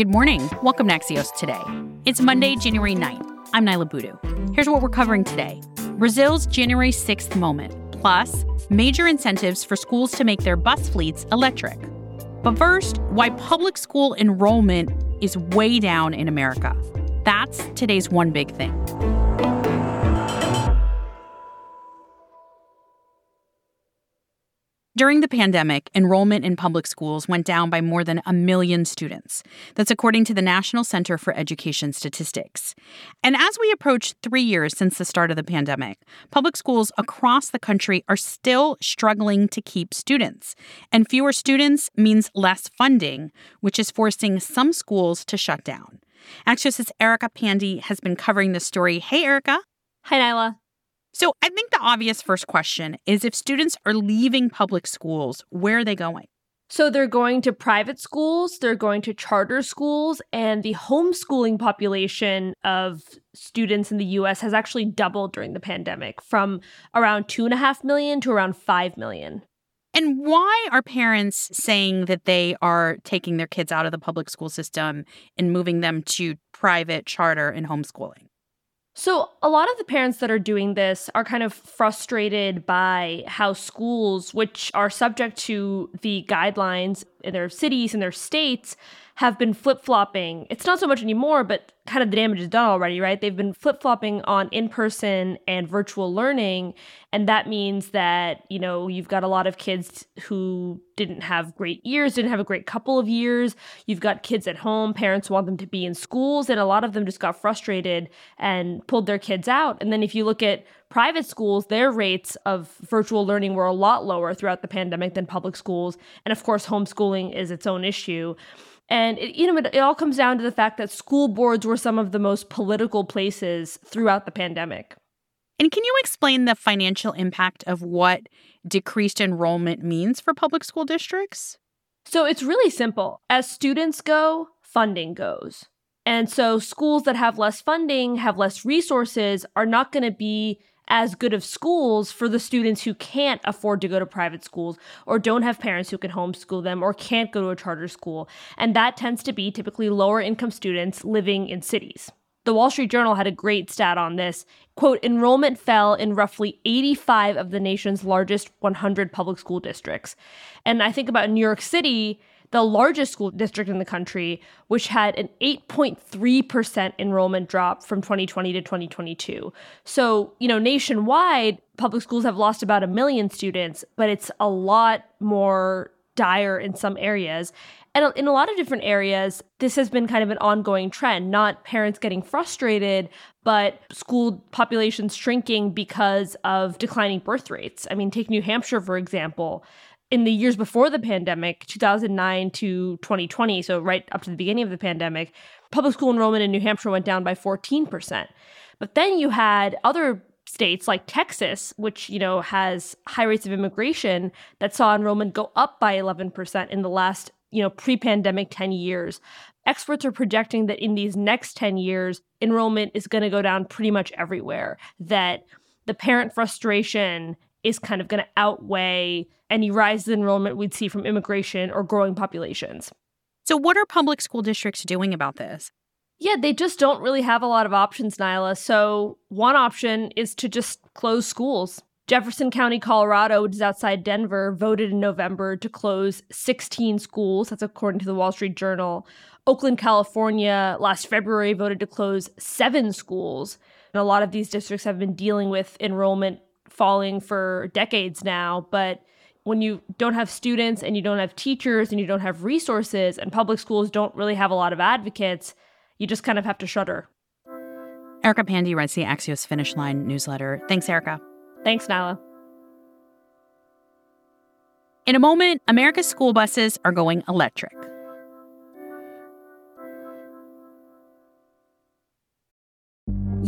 Good morning. Welcome to Axios Today. It's Monday, January 9th. I'm Niala Boodhoo. Here's what we're covering today Brazil's January 6th moment, plus major incentives for schools to make their bus fleets electric. But first, why public school enrollment is way down in America. That's today's one big thing. During the pandemic, enrollment in public schools went down by more than a million students. That's according to the National Center for Education Statistics. And as we approach three years since the start of the pandemic, public schools across the country are still struggling to keep students. And fewer students means less funding, which is forcing some schools to shut down. Axios' Erica Pandey has been covering this story. Hey, Erica. Hi, Niala. So I think the obvious first question is if students are leaving public schools, where are they going? So they're going to private schools, they're going to charter schools, and the homeschooling population of students in the US has actually doubled during the pandemic from around two and a half million to around five million. And why are parents saying that they are taking their kids out of the public school system and moving them to private, charter, and homeschooling? So, a lot of the parents that are doing this are kind of frustrated by how schools, which are subject to the guidelines in their cities and their states, have been flip flopping. It's not so much anymore, but kind of the damage is done already, right? They've been flip flopping on in person and virtual learning. And that means that, you know, you've got a lot of kids who didn't have great years, didn't have a great couple of years. You've got kids at home, parents want them to be in schools, and a lot of them just got frustrated and pulled their kids out. And then if you look at private schools, their rates of virtual learning were a lot lower throughout the pandemic than public schools. And of course, homeschooling is its own issue. And it, you know, it, it all comes down to the fact that school boards were some of the most political places throughout the pandemic. And can you explain the financial impact of what decreased enrollment means for public school districts? So it's really simple. As students go, funding goes. And so schools that have less funding, have less resources, are not going to be as good of schools for the students who can't afford to go to private schools or don't have parents who can homeschool them or can't go to a charter school. And that tends to be typically lower income students living in cities. The Wall Street Journal had a great stat on this. Quote, enrollment fell in roughly 85 of the nation's largest 100 public school districts. And I think about New York City, the largest school district in the country, which had an 8.3% enrollment drop from 2020 to 2022. So, you know, nationwide, public schools have lost about a million students, but it's a lot more dire in some areas. And in a lot of different areas, this has been kind of an ongoing trend, not parents getting frustrated, but school populations shrinking because of declining birth rates. I mean, take New Hampshire, for example in the years before the pandemic, 2009 to 2020, so right up to the beginning of the pandemic, public school enrollment in New Hampshire went down by 14%. But then you had other states like Texas, which, you know, has high rates of immigration that saw enrollment go up by 11% in the last, you know, pre-pandemic 10 years. Experts are projecting that in these next 10 years, enrollment is going to go down pretty much everywhere. That the parent frustration is kind of going to outweigh any rise in enrollment we'd see from immigration or growing populations. So, what are public school districts doing about this? Yeah, they just don't really have a lot of options, Niala. So, one option is to just close schools. Jefferson County, Colorado, which is outside Denver, voted in November to close 16 schools. That's according to the Wall Street Journal. Oakland, California, last February voted to close seven schools. And a lot of these districts have been dealing with enrollment falling for decades now, but when you don't have students and you don't have teachers and you don't have resources and public schools don't really have a lot of advocates, you just kind of have to shutter. Erica Pandey writes the Axios Finish Line newsletter. Thanks, Erica. Thanks, Niala. In a moment, America's school buses are going electric.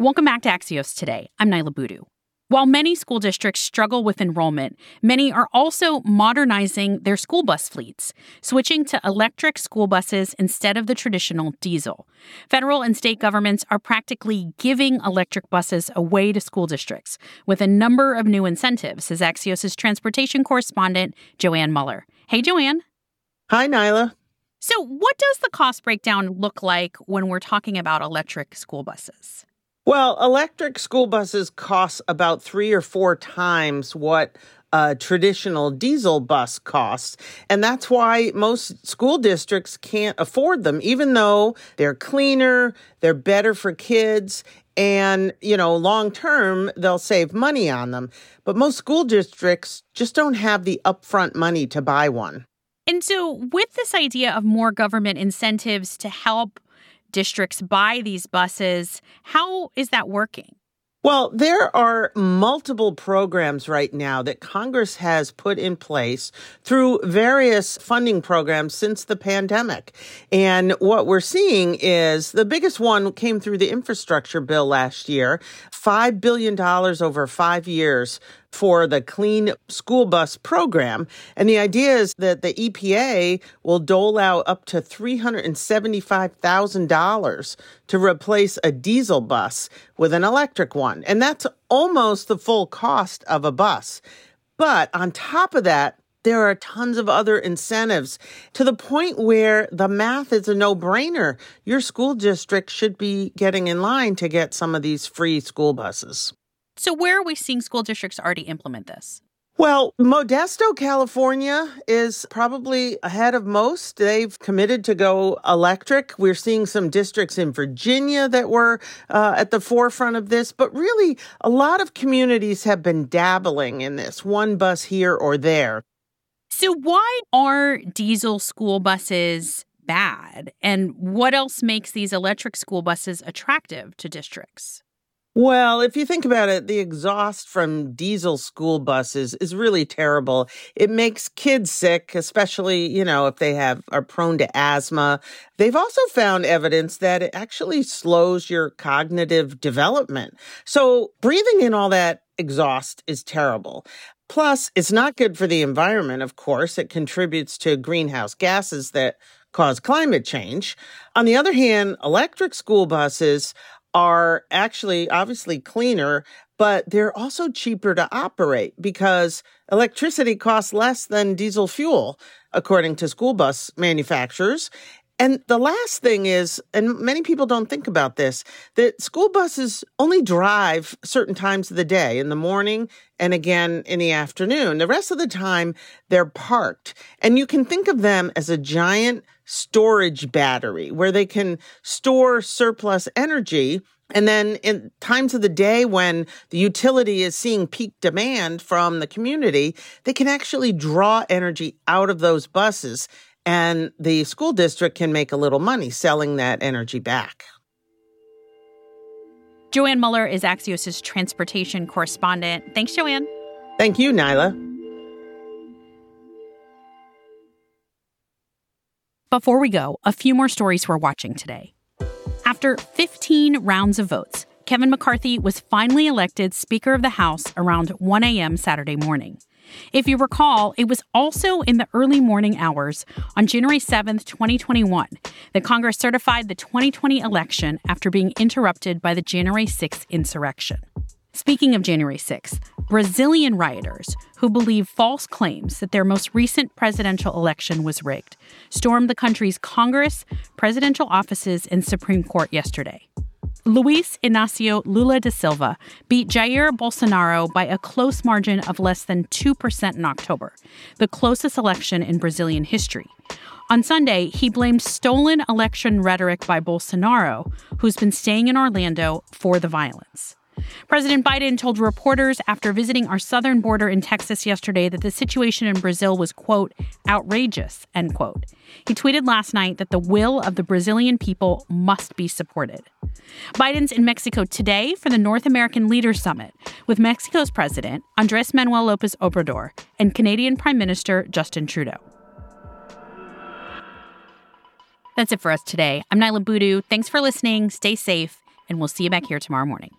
Welcome back to Axios today. I'm Niala Boodhoo. While many school districts struggle with enrollment, many are also modernizing their school bus fleets, switching to electric school buses instead of the traditional diesel. Federal and state governments are practically giving electric buses away to school districts with a number of new incentives, says Axios' transportation correspondent, Joann Muller. Hey, Joann. Hi, Niala. So, what does the cost breakdown look like when we're talking about electric school buses? Well, electric school buses cost about three or four times what a traditional diesel bus costs. And that's why most school districts can't afford them, even though they're cleaner, they're better for kids, and, you know, long term, they'll save money on them. But most school districts just don't have the upfront money to buy one. And so, with this idea of more government incentives to help districts buy these buses. How is that working? Well, there are multiple programs right now that Congress has put in place through various funding programs since the pandemic. And what we're seeing is the biggest one came through the infrastructure bill last year, $5 billion over five years for the Clean School Bus program. And the idea is that the EPA will dole out up to $375,000 to replace a diesel bus with an electric one. And that's almost the full cost of a bus. But on top of that, there are tons of other incentives to the point where the math is a no brainer. Your school district should be getting in line to get some of these free school buses. So, where are we seeing school districts already implement this? Well, Modesto, California is probably ahead of most. They've committed to go electric. We're seeing some districts in Virginia that were uh, at the forefront of this, but really a lot of communities have been dabbling in this, one bus here or there. So, why are diesel school buses bad? And what else makes these electric school buses attractive to districts? Well, if you think about it, the exhaust from diesel school buses is really terrible. It makes kids sick, especially, you know, if they have are prone to asthma. They've also found evidence that it actually slows your cognitive development. So, breathing in all that exhaust is terrible. Plus, it's not good for the environment, of course. It contributes to greenhouse gases that cause climate change. On the other hand, electric school buses are actually obviously cleaner, but they're also cheaper to operate because electricity costs less than diesel fuel, according to school bus manufacturers. And the last thing is, and many people don't think about this, that school buses only drive certain times of the day in the morning and again in the afternoon. The rest of the time, they're parked. And you can think of them as a giant storage battery where they can store surplus energy. And then in times of the day when the utility is seeing peak demand from the community, they can actually draw energy out of those buses and the school district can make a little money selling that energy back. Joann Muller is Axios' transportation correspondent. Thanks, Joann. Thank you, Niala. Before we go, a few more stories we're watching today. After 15 rounds of votes, Kevin McCarthy was finally elected Speaker of the House around 1 a.m. Saturday morning. If you recall, it was also in the early morning hours on January 7, 2021, that Congress certified the 2020 election after being interrupted by the January 6th insurrection. Speaking of January 6th, Brazilian rioters who believe false claims that their most recent presidential election was rigged stormed the country's Congress, presidential offices, and Supreme Court yesterday. Luiz Inácio Lula da Silva beat Jair Bolsonaro by a close margin of less than 2% in October, the closest election in Brazilian history. On Sunday, he blamed stolen election rhetoric by Bolsonaro, who's been staying in Orlando, for the violence. President Biden told reporters after visiting our southern border in Texas yesterday that the situation in Brazil was, quote, outrageous, end quote. He tweeted last night that the will of the Brazilian people must be supported. Biden's in Mexico today for the North American Leaders Summit with Mexico's president, Andres Manuel Lopez Obrador, and Canadian Prime Minister Justin Trudeau. That's it for us today. I'm Niala Boodhoo. Thanks for listening. Stay safe, and we'll see you back here tomorrow morning.